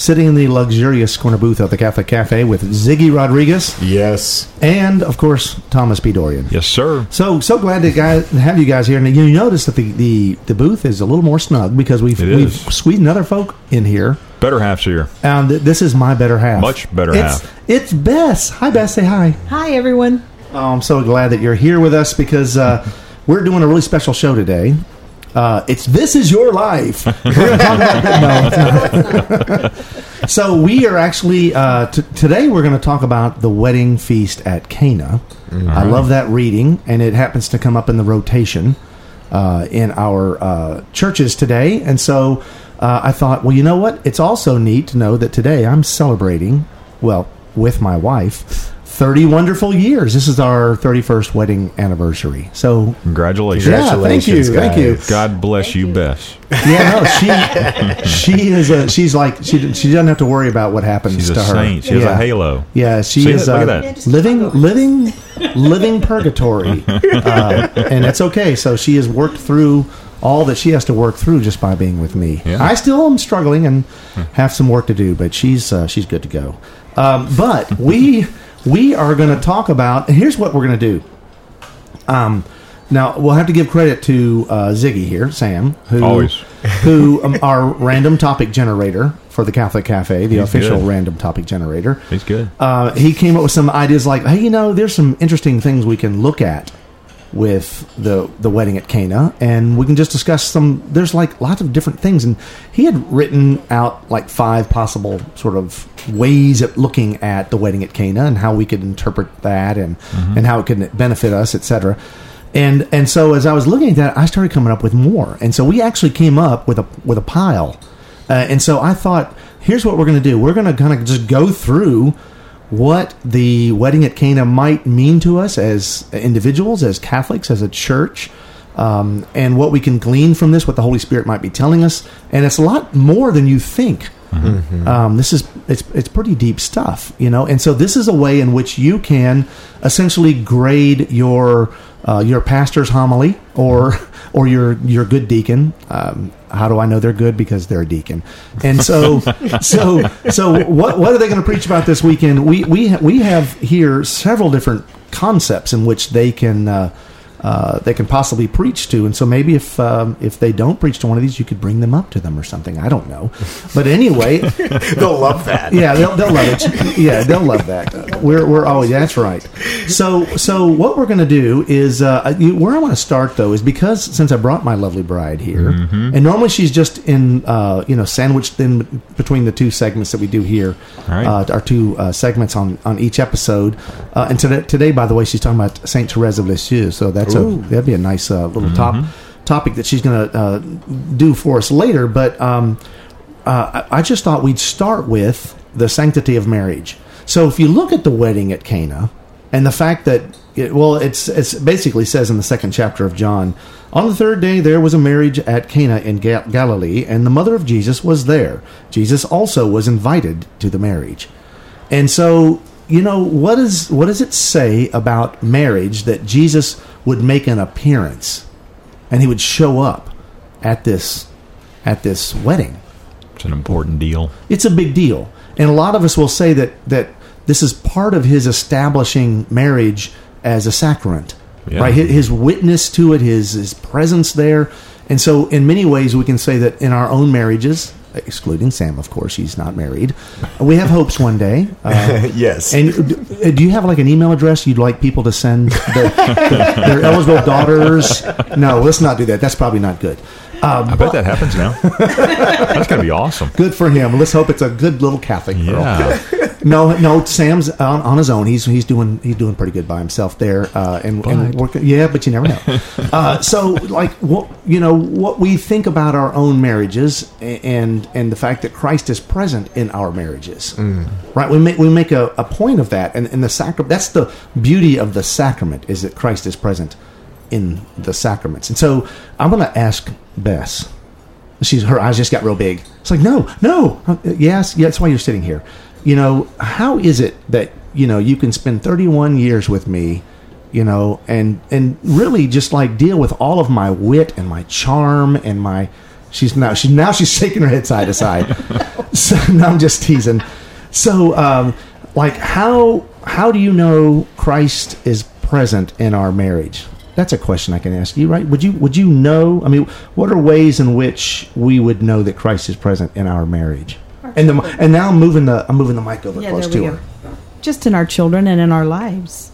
sitting in the luxurious corner booth of the Catholic Cafe with Ziggy Rodriguez Yes. and, of course, Thomas P. Dorian. Yes, sir. So so glad to guys, have you guys here. And you notice that the, the, the booth is a little more snug because we've It we've is. squeezed other folk in here. Better half's here. And th- this is my better half. Much better it's, half. It's Bess. Hi, Bess. Say hi. Hi, everyone. Oh, I'm so glad that you're here with us because uh, we're doing a really special show today. Uh, it's This Is Your Life. We're gonna talk about that. No, it's not. so we are actually uh, t- today we're going to talk about the wedding feast at Cana. I love that reading, and it happens to come up in the rotation uh, in our uh, churches today. And so uh, I thought, well, you know what? It's also neat to know that today I'm celebrating, well, with my wife, 30 wonderful years. This is our 31st wedding anniversary. So Congratulations. yeah, thank you, Congratulations, thank you. God bless you, Bess. Yeah, no, she she is a she's like she she doesn't have to worry about what happens She's a to her. saint. She has a halo. Yeah, she See is that? Look uh, at that. living living living purgatory, uh, and that's okay. So she has worked through all that she has to work through just by being with me. Yeah. I still am struggling and have some work to do, but she's uh, she's good to go. Um, but we we are going to talk about. And here's what we're going to do. Um, now we'll have to give credit to uh, Ziggy here, Sam, who Always. who um, our random topic generator for the Catholic Cafe, the He's official good. random topic generator. He's good. Uh, he came up with some ideas like, hey, you know, there's some interesting things we can look at with the the wedding at Cana, and we can just discuss some. There's like lots of different things, and he had written out like five possible sort of ways of looking at the wedding at Cana and how we could interpret that, and and how it could benefit us, etc. And and so as I was looking at that, I started coming up with more, and so we actually came up with a with a pile. Uh, and so I thought, here's what we're going to do. We're going to kind of just go through what the wedding at Cana might mean to us as individuals, as Catholics, as a church, um, and what we can glean from this, what the Holy Spirit might be telling us. And it's a lot more than you think. Um, this is it's it's pretty deep stuff, you know. And so this is a way in which you can essentially grade your uh, your pastor's homily or or your your good deacon. Um, how do I know they're good? Because they're a deacon. And so so so what what are they going to preach about this weekend? We we we have here several different concepts in which they can. Uh, uh, they can possibly preach to, and so maybe if um, if they don't preach to one of these, you could bring them up to them or something. I don't know, but anyway, They'll love that. yeah, they'll, they'll love it. Yeah, they'll love that. We're we're always that's right. So so what we're going to do is uh, you, where I want to start though is because since I brought my lovely bride here, and normally she's just in uh, you know sandwiched in between the two segments that we do here, Right. uh, our two uh, segments on on each episode. Uh, and today, today, by the way, she's talking about Saint Therese of Lisieux. So that's a that'd be a nice uh, little top topic that she's going to uh, do for us later. But um, uh, I just thought we'd start with the sanctity of marriage. So if you look at the wedding at Cana and the fact that, it, well, it's it's basically says in the second chapter of John, on the third day there was a marriage at Cana in Ga- Galilee, and the mother of Jesus was there. Jesus also was invited to the marriage, and so you know what is what does it say about marriage that Jesus would make an appearance and he would show up at this at this wedding? It's an important deal. it's a big deal. And a lot of us will say that that this is part of his establishing marriage as a sacrament, Yeah. right? His, his witness to it, his his presence there, and so in many ways we can say that in our own marriages, excluding Sam, of course, he's not married, we have hopes one day. Uh, yes. and do, do you have like an email address you'd like people to send the, the, their eligible daughters? No, let's not do that. That's probably not good. Um, I bet that happens now. That's going to be awesome. Good for him. Let's hope it's a good little Catholic girl. Yeah. No, no. Sam's on, on his own. He's he's doing he's doing pretty good by himself there, uh, and, and working. Yeah, but you never know. uh, so, like, what you know, what we think about our own marriages, and and the fact that Christ is present in our marriages, right? We make we make a, a point of that, and, and the sacrament. That's the beauty of the sacrament is that Christ is present in the sacraments. And so I'm going to ask Bess. She's her eyes just got real big. It's like no, no, Uh, yes, yeah. That's why you're sitting here. You know, how is it that you know you can spend 31 years with me, you know, and and really just like deal with all of my wit and my charm and my. She's now she's now she's shaking her head side to side. so no, I'm just teasing. So, um, like, how how do you know Christ is present in our marriage? That's a question I can ask you, right? Would you would you know? I mean, what are ways in which we would know that Christ is present in our marriage? And the and now I'm moving the I'm moving the mic over Yeah, close to her. Just in our children and in our lives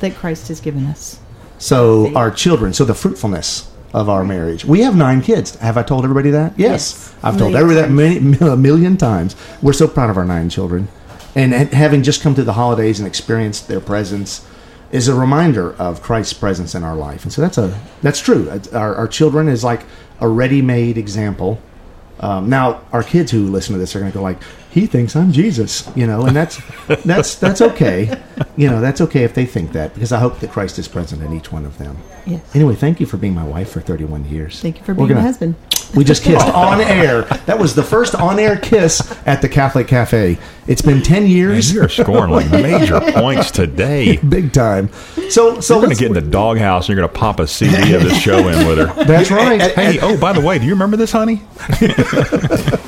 that Christ has given us. So our children, so the fruitfulness of our marriage. We have nine kids. Have I told everybody that? Yes, Yes. I've told everybody that many, a million times. We're so proud of our nine children, and, and having just come to the holidays and experienced their presence is a reminder of Christ's presence in our life. And so that's a that's true. Our, our children is like a ready-made example. Um, now, our kids who listen to this are going to go like, "He thinks I'm Jesus," you know, and that's that's that's okay. You know, that's okay if they think that because I hope that Christ is present in each one of them. Yes. Anyway, thank you for being my wife for 31 years. Thank you for being my gonna- husband. We just kissed on air. That was the first on-air kiss at the Catholic Cafe. It's been 10 Man, years, you're scoring like major points today. big time. So, so You're going to get in the doghouse and you're going to pop a CD of this show in with her. That's right. Hey, oh, by the way, do you remember this, honey?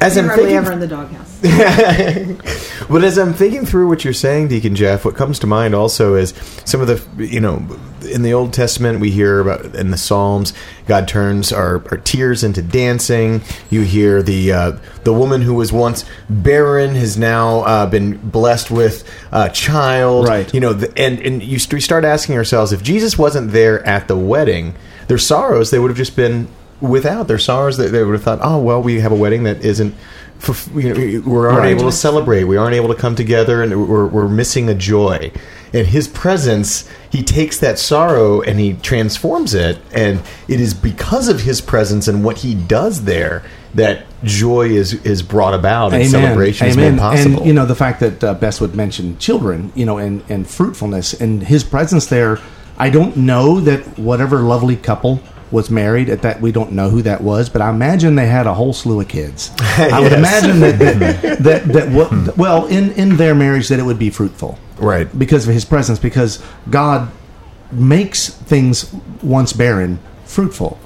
As I'm thinking, ever in the doghouse. but as I'm thinking through what you're saying, Deacon Jeff, what comes to mind also is some of the, you know, in the Old Testament we hear about in the Psalms, God turns our, our tears into dancing. You hear the uh, the woman who was once barren has now uh, been blessed with a child. Right. You know, the, and and you st- we start asking ourselves if Jesus wasn't there at the wedding, their sorrows they would have just been without their sorrows. They, they would have thought, oh well, we have a wedding that isn't. You know, we aren't Right. able to celebrate. We aren't able to come together, and we're, we're missing a joy. In His presence, He takes that sorrow and He transforms it, and it is because of His presence and what He does there that joy is is brought about and celebration is made possible. And you know the fact that uh, Bess would mention children, you know, and and fruitfulness and his presence there. I don't know that whatever lovely couple was married at that. We don't know who that was, but I imagine they had a whole slew of kids. I would imagine that that, that that what well in in their marriage that it would be fruitful, Right. Because of his presence, because God makes things once barren fruitful,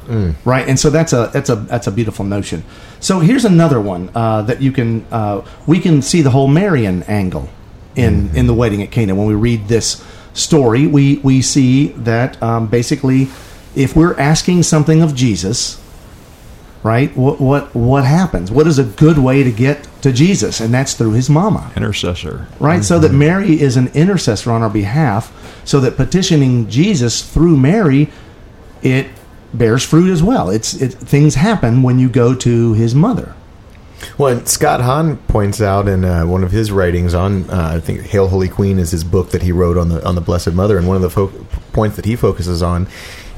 right? And so that's a that's a that's a beautiful notion. So here's another one uh, that you can uh, we can see the whole Marian angle in in the wedding at Cana. When we read this story, we we see that um, basically, if we're asking something of Jesus, right? What what what happens? What is a good way to get to Jesus? And that's through his mama Intercessor. right? So that Mary is an intercessor on our behalf, so that petitioning Jesus through Mary, it bears fruit as well. It's it, things happen when you go to his mother. Well, Scott Hahn points out in uh, one of his writings on, uh, I think "Hail Holy Queen" is his book that he wrote on the on the Blessed Mother, and one of the fo- points that he focuses on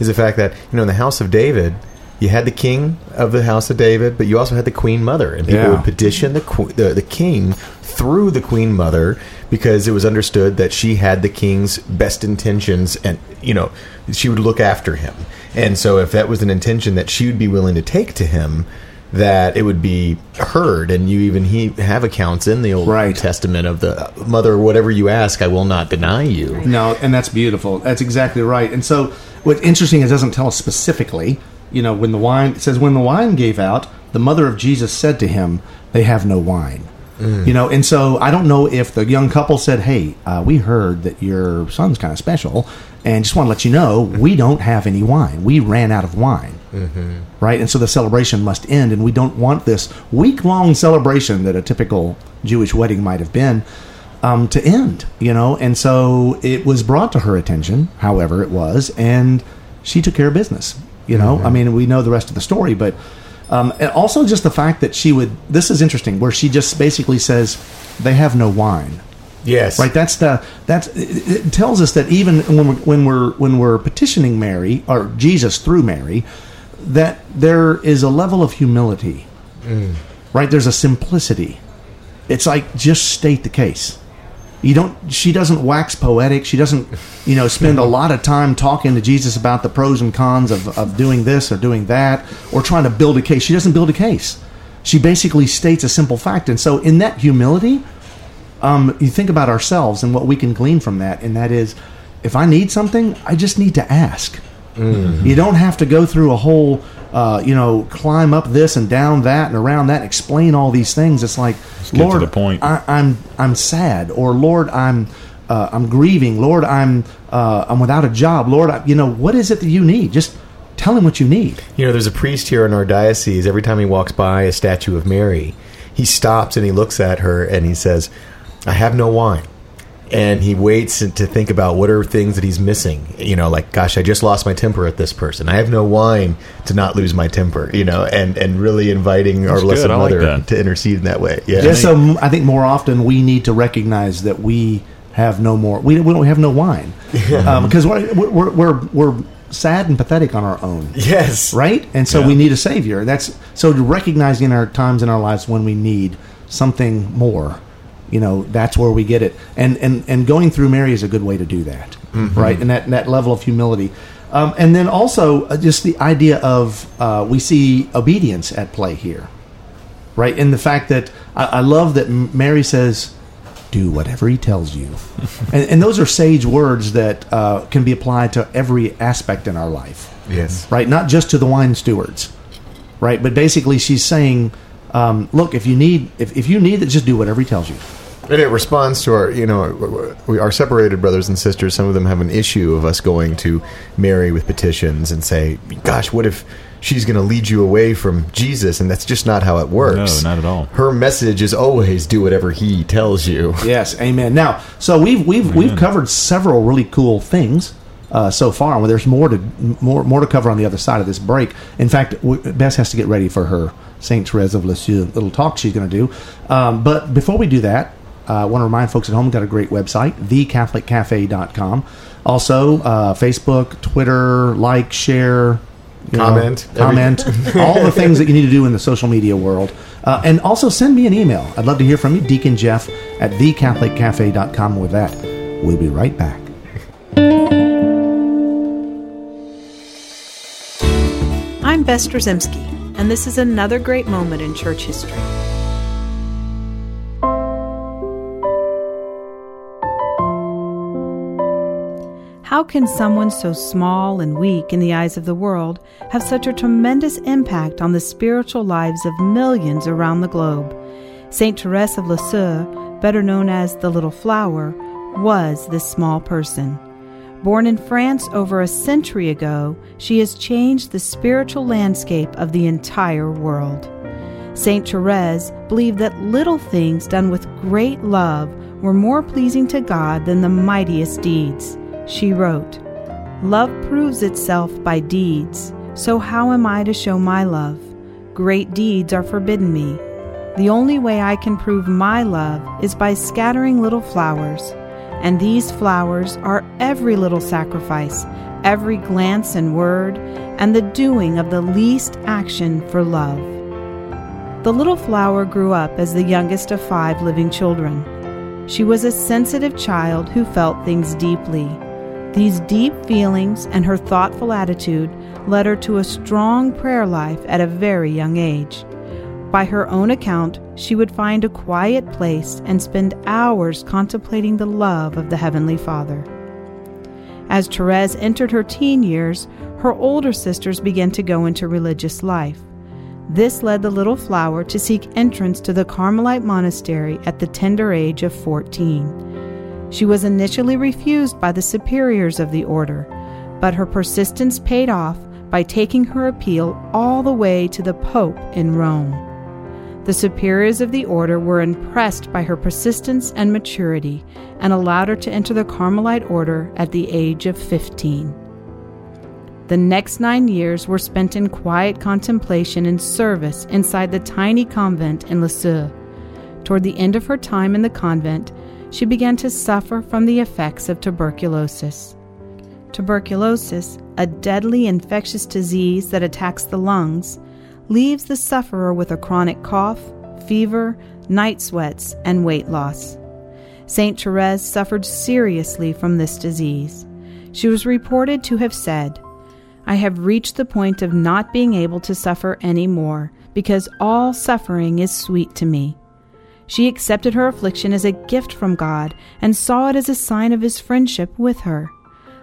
is the fact that you know in the house of David, you had the king of the house of David, but you also had the Queen Mother, and people Yeah. would petition the, que- the the king through the Queen Mother because it was understood that she had the king's best intentions, and you know she would look after him, and so if that was an intention that she would be willing to take to him that it would be heard and you even he have accounts in the old Right. testament of the mother whatever you ask i will not deny you No, and that's beautiful. That's exactly right. And so, what's interesting is it doesn't tell us specifically. You know, when the wine it says when the wine gave out, the mother of Jesus said to him, "They have no wine." You know, and so I don't know if the young couple said, "Hey, uh, we heard that your son's kind of special, and just want to let you know we don't have any wine. We ran out of wine." right? And so the celebration must end, and we don't want this week long celebration that a typical Jewish wedding might have been um, to end, you know? And so it was brought to her attention, however, it was, and she took care of business, you know? I mean, we know the rest of the story, but. Um, and also, just the fact that she would. This is interesting, where she just basically says, "They have no wine." yes Right. That's the that's it it tells us that even when we're when we're when we're petitioning Mary or Jesus through Mary, that there is a level of humility. Right. There's a simplicity. It's like just state the case. You don't. She doesn't wax poetic. She doesn't, you know, spend a lot of time talking to Jesus about the pros and cons of of doing this or doing that or trying to build a case. She doesn't build a case. She basically states a simple fact. And so, in that humility, um, you think about ourselves and what we can glean from that, and that is, if I need something, I just need to ask. You don't have to go through a whole, uh, you know, climb up this and down that and around that, and explain all these things. It's like, get to Lord, the point. I, I'm I'm sad, or Lord, I'm uh, I'm grieving. Lord, I'm uh, I'm without a job. Lord, I, you know, what is it that you need? Just tell him what you need. You know, there's a priest here in our diocese. Every time he walks by a statue of Mary, he stops and he looks at her and he says, "I have no wine." And he waits to think about what are things that he's missing. You know, like, gosh, I just lost my temper at this person. I have no wine to not lose my temper. You know, and and really inviting our That's Blessed. I Mother that. to intercede in that way. Yeah. Yeah, so m- I think more often we need to recognize that we have no more. We, we don't have no wine um, because we're, we're we're we're sad and pathetic on our own. Yes. right? And so Yeah. we need a savior. That's so recognizing our times in our lives when we need something more. You know, that's where we get it. And and and going through Mary is a good way to do that, right? And that that level of humility. Um, and then also uh, just the idea of uh, we see obedience at play here, right? In the fact that I, I love that Mary says, "Do whatever he tells you," and, and those are sage words that uh, can be applied to every aspect in our life Yes. right? Not just to the wine stewards, right? But basically, she's saying, um, look, if you need, if, if you need it, just do whatever he tells you. And it responds to our, you know, we, our separated brothers and sisters. Some of them have an issue of us going to Mary with petitions and say, "Gosh, what if she's going to lead you away from Jesus?" And that's just not how it works. No, not at all. Her message is always do whatever He tells you. Yes, amen. Now, so we've we've we've covered several really cool things. Uh, so far, well, there's more to more more to cover on the other side of this break. In fact, w- Bess has to get ready for her Saint Therese of Lisieux little talk she's going to do. Um, but before we do that, uh, I want to remind folks at home we've got a great website, thecatholiccafe.com. Also, uh, Facebook, Twitter, like, share, you know, Comment, comment, all the things that you need to do in the social media world. Uh, and also send me an email. I'd love to hear from you, Deacon Jeff at thecatholiccafe.com. With that, we'll be right back. I'm Bess Drzymski, and this is another great moment in church history. How can someone so small and weak in the eyes of the world have such a tremendous impact on the spiritual lives of millions around the globe? Saint Therese of Lisieux, better known as the Little Flower, was this small person. Born in France over a century ago, she has changed the spiritual landscape of the entire world. Saint Therese believed that little things done with great love were more pleasing to God than the mightiest deeds. She wrote, Love proves itself by deeds, so how am I to show my love? Great deeds are forbidden me. The only way I can prove my love is by scattering little flowers, and these flowers are every little sacrifice, every glance and word, and the doing of the least action for love. The little flower grew up as the youngest of five living children. She was a sensitive child who felt things deeply. These deep feelings and her thoughtful attitude led her to a strong prayer life at a very young age. By her own account, she would find a quiet place and spend hours contemplating the love of the Heavenly Father. As Therese entered her teen years, her older sisters began to go into religious life. This led the little flower to seek entrance to the Carmelite monastery at the tender age of 14. She was initially refused by the superiors of the order, but her persistence paid off by taking her appeal all the way to the Pope in Rome. The superiors of the order were impressed by her persistence and maturity and allowed her to enter the Carmelite order at the age of 15. The next nine years were spent in quiet contemplation and service inside the tiny convent in Lisieux. Toward the end of her time in the convent, she began to suffer from the effects of tuberculosis. Tuberculosis, a deadly infectious disease that attacks the lungs, leaves the sufferer with a chronic cough, fever, night sweats, and weight loss. Saint Therese suffered seriously from this disease. She was reported to have said, I have reached the point of not being able to suffer any more, because all suffering is sweet to me. She accepted her affliction as a gift from God and saw it as a sign of His friendship with her.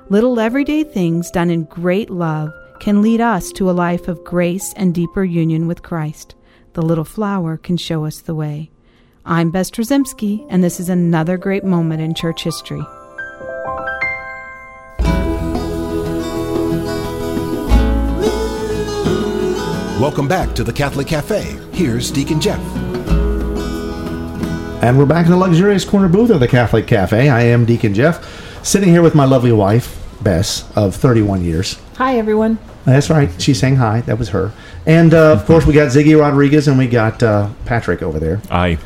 Little everyday things done in great love can lead us to a life of grace and deeper union with Christ. The little flower can show us the way. I'm Bess Drzymski, and this is another great moment in church history. Welcome back to the Catholic Cafe. Here's Deacon Jeff. And we're back in the luxurious corner booth of the Catholic Cafe. I am Deacon Jeff, sitting here with my lovely wife, Bess, of 31 years. Hi, everyone. That's right. She's saying hi. That was her. And uh, of course, we got Ziggy Rodriguez and we got uh, Patrick over there. I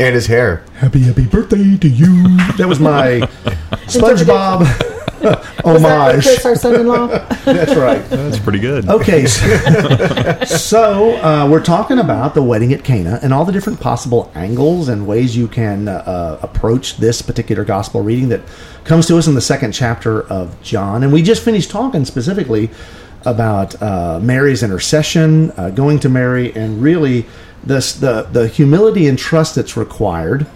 and his hair. Happy, happy birthday to you. That was my SpongeBob Was that homage. Chris, our son-in-law? That's right. that's pretty good. Okay, so, so uh, we're talking about the wedding at Cana and all the different possible angles and ways you can uh, uh, approach this particular gospel reading that comes to us in the second chapter of John. And we just finished talking specifically about uh, Mary's intercession, uh, going to Mary, and really this the the humility and trust that's required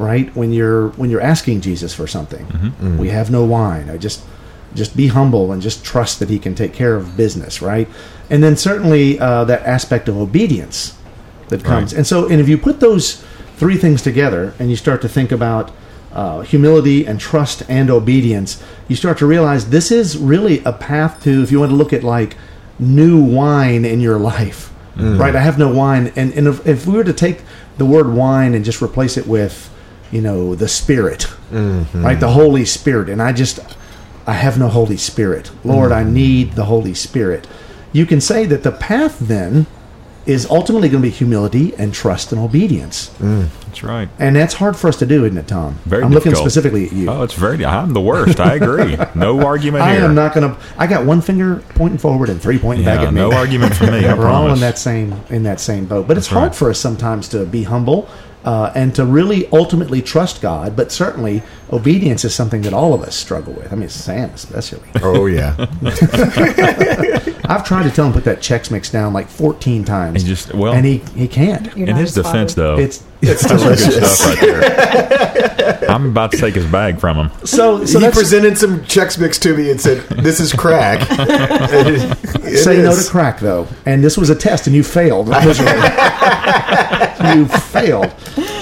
right? When you're when you're asking jesus for something. We have no wine. I just just be humble and just trust that he can take care of business right? And then certainly uh, that aspect of obedience that comes. Right. and so and if you put those three things together and you start to think about uh, humility and trust and obedience you start to realize this is really a path to if you want to look at like new wine in your life right? I have no wine. And, and if, if we were to take the word wine and just replace it with you know the spirit mm-hmm. right the holy spirit and i just i have no holy spirit lord i mm-hmm. need the holy spirit you can say that the path then is ultimately going to be humility and trust and obedience mm, That's right. and that's hard for us to do isn't it tom Very i'm looking specifically at you Oh, it's very. I'm the worst. I agree. No argument here. I here. am not going to. I got one finger pointing forward and three pointing back at me. no argument for me. We're all in that same in that same boat. But it's hard right. for us sometimes to be humble uh, and to really ultimately trust God. But certainly, obedience is something that all of us struggle with. I mean, Sam especially. Oh yeah. I've tried to tell him put that Chex Mix down like 14 times. He just- well- and he he can't. In not his defense, though, It's It's that's good delicious. stuff right there. I'm about to take his bag from him. so so he presented some Chex Mix to me and said, "This is crack." It- it say no to crack though. And this was a test, and you failed. you failed.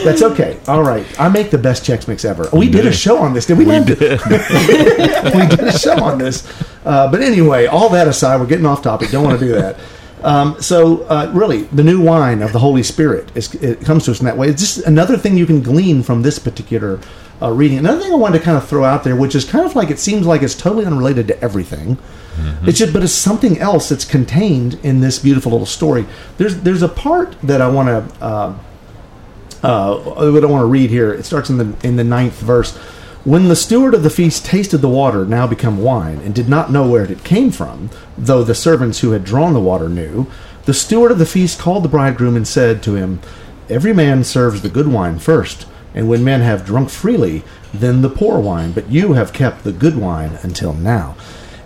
That's okay. All right. I make the best Chex Mix ever. We did a show on this, did we? We not? did. we did a show on this. Uh, but anyway, all that aside, we're getting off topic. Don't want to do that. Um, so, uh, really, the new wine of the Holy Spirit is, it comes to us in that way. It's just another thing you can glean from this particular uh, reading. Another thing I wanted to kind of throw out there, which is kind of like it seems like it's totally unrelated to everything. It's just, but it's something else that's contained in this beautiful little story. There's there's a part that I want to. Uh, uh, what I want to read here. It starts in the in the ninth verse. When the steward of the feast tasted the water now become wine, and did not know where it came from, though the servants who had drawn the water knew, the steward of the feast called the bridegroom and said to him, Every man serves the good wine first, and when men have drunk freely, then the poor wine. But you have kept the good wine until now.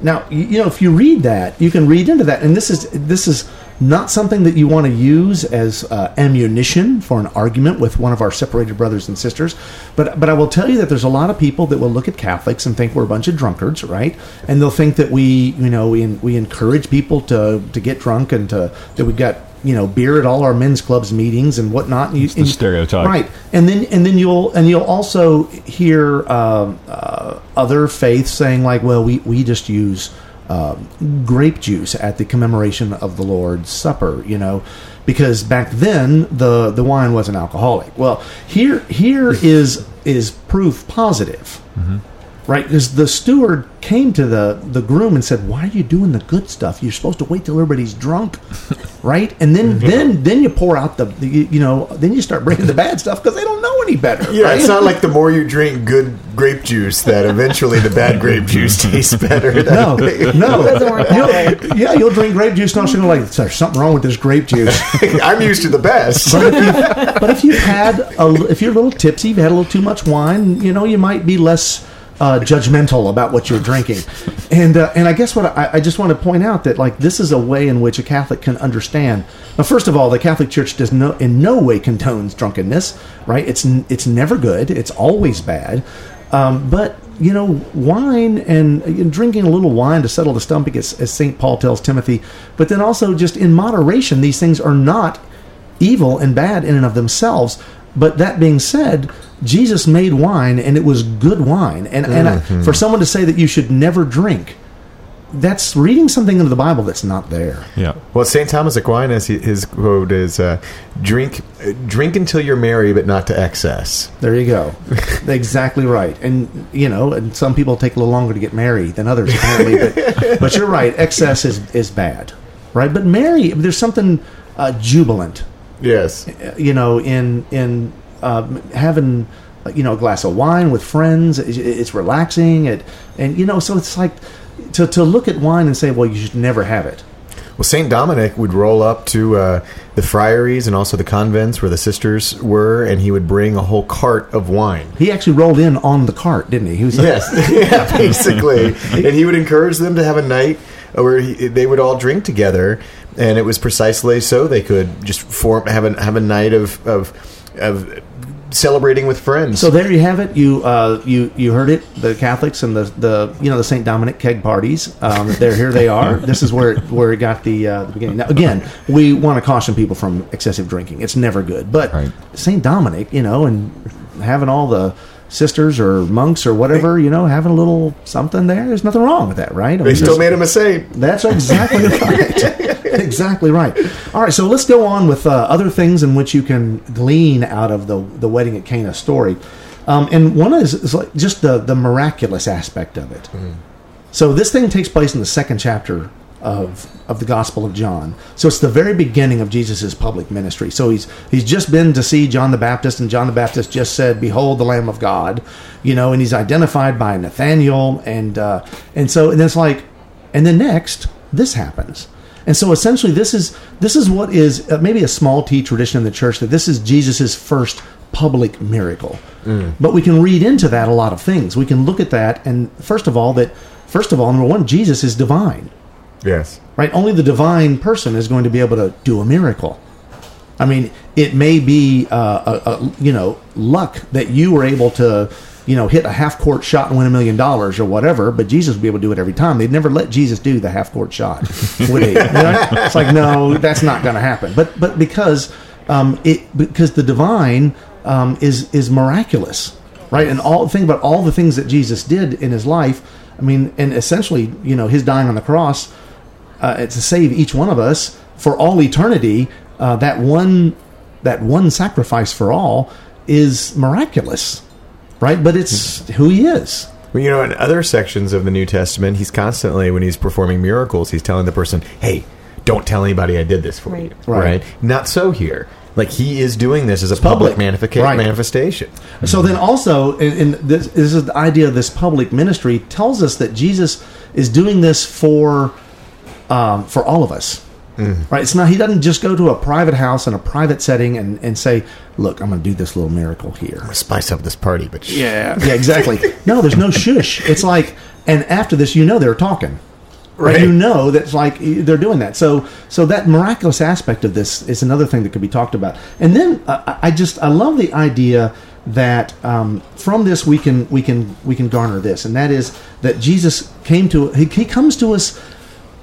Now, you, you know, if you read that, you can read into that, and this is this is not something that you want to use as uh, ammunition for an argument with one of our separated brothers and sisters. But but I will tell you that there's a lot of people that will look at Catholics and think we're a bunch of drunkards, right? And they'll think that we, you know, we we encourage people to to get drunk and to that we got you know beer at all our men's clubs meetings and whatnot. And you, the and- stereotype. right? And then and then you'll and you'll also hear um, uh, other faiths saying like, well, we we just use um, grape juice at the commemoration of the Lord's Supper, you know, because back then the the wine wasn't alcoholic. Well, here here is is proof positive. Right, because the steward came to the, the groom and said, "Why are you doing the good stuff? You're supposed to wait till everybody's drunk, right? And then then then you pour out the, the you know then you start bringing the bad stuff because they don't know any better. Yeah, right? it's not like the more you drink good grape juice that eventually the bad grape juice tastes better. No, no. doesn't work that You'll- Yeah, you'll drink grape juice, and you're like, there's something wrong with this grape juice. I'm used to the best. But if, you've, but if you've had, a, if you're a little tipsy, you've had a little too much wine, you know, you might be less uh, judgmental about what you're drinking. And uh, and I guess what I, I just want to point out that like this is a way in which a Catholic can understand. Now, first of all, the Catholic Church does no in no way condones drunkenness, right? It's it's never good. It's always bad. Um, but you know, wine and, drinking a little wine to settle the stomach, as, as Saint Paul tells Timothy. But then also just in moderation, these things are not evil and bad in and of themselves. But that being said, Jesus made wine and it was good wine. And, and I, for someone to say that you should never drink, that's reading something into the Bible that's not there. Yeah. Well, St. Thomas Aquinas, his quote is uh, drink, drink until you're merry, but not to excess. There you go. exactly right. And, you know, and some people take a little longer to get married than others, apparently. but, but you're right. Excess is, is bad, right? But merry, there's something uh, jubilant Yes. you know, in in uh, having uh, you know a glass of wine with friends. It- It's relaxing, it and you know, so it's like to to look at wine and say, well, you should never have it. Well, St. Dominic would roll up to uh, the friaries and also the convents where the sisters were, and he would bring a whole cart of wine. He actually rolled in on the cart, didn't he? He was Yes, yeah, basically. and he would encourage them to have a night where he, they would all drink together, and it was precisely so they could just form have a have a night of of of celebrating with friends. So there you have it. You uh, you you heard it. The Catholics and the, the you know the Saint Dominic keg parties. Um, they're here. They are. This is where it, where it got the uh, the beginning. Now again, we want to caution people from excessive drinking. It's never good. But Right. Saint Dominic, you know, and having all the sisters or monks or whatever, you know, having a little something there. There's nothing wrong with that, right? I they mean, still made him a saint. that's exactly right. exactly right. All right, so let's go on with uh, other things in which you can glean out of the the wedding at Cana story. Um, and one is, is like just the the miraculous aspect of it. So this thing takes place in the second chapter of of the Gospel of John. So it's the very beginning of Jesus' public ministry. So he's he's just been to see John the Baptist, and John the Baptist just said, "Behold, the Lamb of God," you know, and he's identified by Nathaniel, and uh, and so and it's like, and then next this happens. And so essentially, this is this is what is uh, maybe a small T tradition in the church that this is Jesus' first public miracle. But we can read into that a lot of things. We can look at that, and first of all, that first of all, number one, Jesus is divine, Yes. right? Only the divine person is going to be able to do a miracle. I mean, it may be uh, a, a you know luck that you were able to you know hit a half court shot and win a million dollars or whatever, but Jesus would be able to do it every time. They'd never let Jesus do the half court shot, would he? You know? It's like no, that's not going to happen. But but because um, it because the divine um, is is miraculous, right? And all think about all the things that Jesus did in his life. I mean, and essentially, you know, his dying on the cross uh, to save each one of us for all eternity. Uh, that one, that one sacrifice for all is miraculous, right? But it's who he is. Well, you know, in other sections of the New Testament, he's constantly, when he's performing miracles, he's telling the person, hey, don't tell anybody I did this for Right. you. Right. Not so here. Like, he is doing this as a public, public. Right. manifestation. So then, also, in, in this, this is the idea of this public ministry tells us that Jesus is doing this for um, for all of us. Right? It's not. He doesn't just go to a private house in a private setting and, and say, "Look, I'm going to do this little miracle here." Spice up this party, but sh- Yeah, yeah, exactly. no, there's no shush. It's like, and after this, you know they're talking. Right. Right. You know that's like they're doing that. So, so that miraculous aspect of this is another thing that could be talked about. And then uh, I just I love the idea that um, from this we can we can we can garner this, and that is that Jesus came to he, he comes to us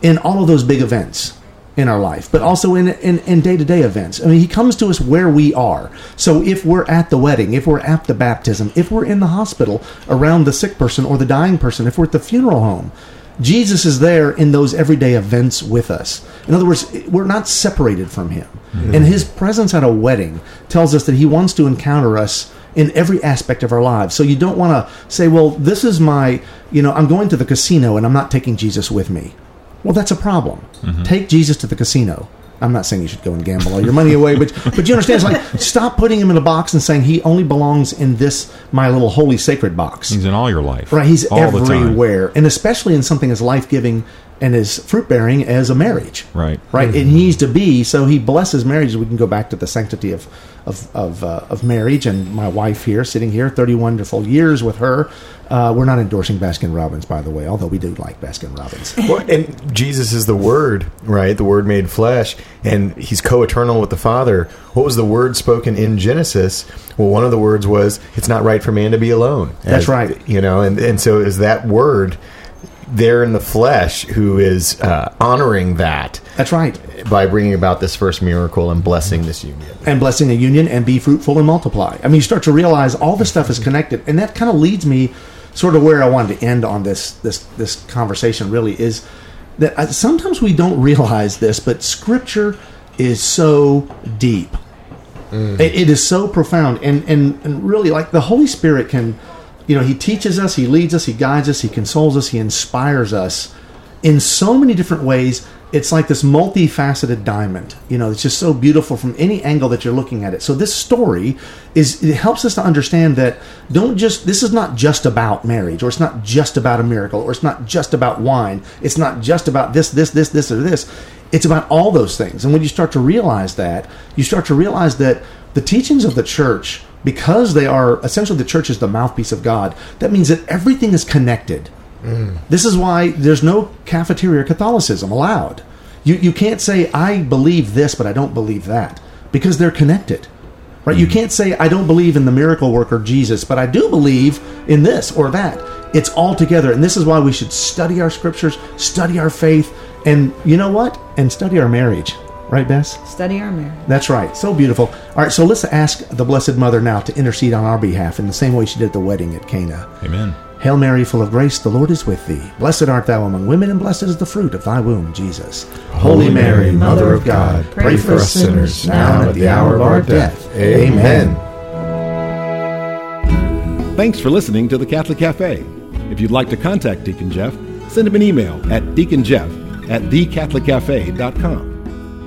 in all of those big events in our life, but also in in, in day-to-day events. I mean, he comes to us where we are. So if we're at the wedding, if we're at the baptism, if we're in the hospital around the sick person or the dying person, if we're at the funeral home, Jesus is there in those everyday events with us. In other words, we're not separated from him. Mm-hmm. And his presence at a wedding tells us that he wants to encounter us in every aspect of our lives. So you don't want to say, well, this is my, you know, I'm going to the casino and I'm not taking Jesus with me. Well, that's a problem. Mm-hmm. Take Jesus to the casino. I'm not saying you should go and gamble all your money away, but but you understand? It's like stop putting him in a box and saying he only belongs in this my little holy sacred box. He's in all your life. Right, he's all the time. everywhere, and especially in something as life giving and as fruit bearing as a marriage. Right. right. It needs to be so. He blesses marriages. We can go back to the sanctity of of of, uh, of marriage, and my wife here, sitting here, thirty wonderful years with her. Uh, we're not endorsing Baskin Robbins, by the way, although we do like Baskin Robbins. Well, and Jesus is the Word, right? The Word made flesh, and He's co-eternal with the Father. What was the word spoken in Genesis? Well, one of the words was, "It's not right for man to be alone." That's right. You know, and and so is that word there in the flesh who is uh, honoring that That's right. by bringing about this first miracle and blessing this union. and blessing a union and be fruitful and multiply. I mean, you start to realize all this stuff is connected, and that kind of leads me sort of where I wanted to end on this this this conversation. Really, is that I, sometimes we don't realize this, but Scripture is so deep. It- it is so profound, and, and and really, like the Holy Spirit can, you know, He teaches us, He leads us, He guides us, He consoles us, He inspires us in so many different ways. It's like this multifaceted diamond. You know, it's just so beautiful from any angle that you're looking at it. So this story is it helps us to understand that don't just this is not just about marriage, or it's not just about a miracle, or it's not just about wine. It's not just about this, this, this, this, or this. It's about all those things. And when you start to realize that, you start to realize that the teachings of the church, because they are essentially the church is the mouthpiece of God, that means that everything is connected. Mm. This is why there's no cafeteria Catholicism allowed. You, you can't say, I believe this, but I don't believe that, because they're connected. Right? You mm. can't say, I don't believe in the miracle worker Jesus, but I do believe in this or that. It's all together. And this is why we should study our scriptures, study our faith, and you know what? And study our marriage. Right, Bess? Study our marriage. That's right. So beautiful. All right, so let's ask the Blessed Mother now to intercede on our behalf in the same way she did at the wedding at Cana. Amen. Hail Mary, full of grace, the Lord is with thee. Blessed art thou among women, and blessed is the fruit of thy womb, Jesus. Holy Mary, Mother of God, pray for us sinners, now and at the hour of our death. Amen. Thanks for listening to the Catholic Cafe. If you'd like to contact Deacon Jeff, send him an email at deaconjeff at thecatholiccafe.com.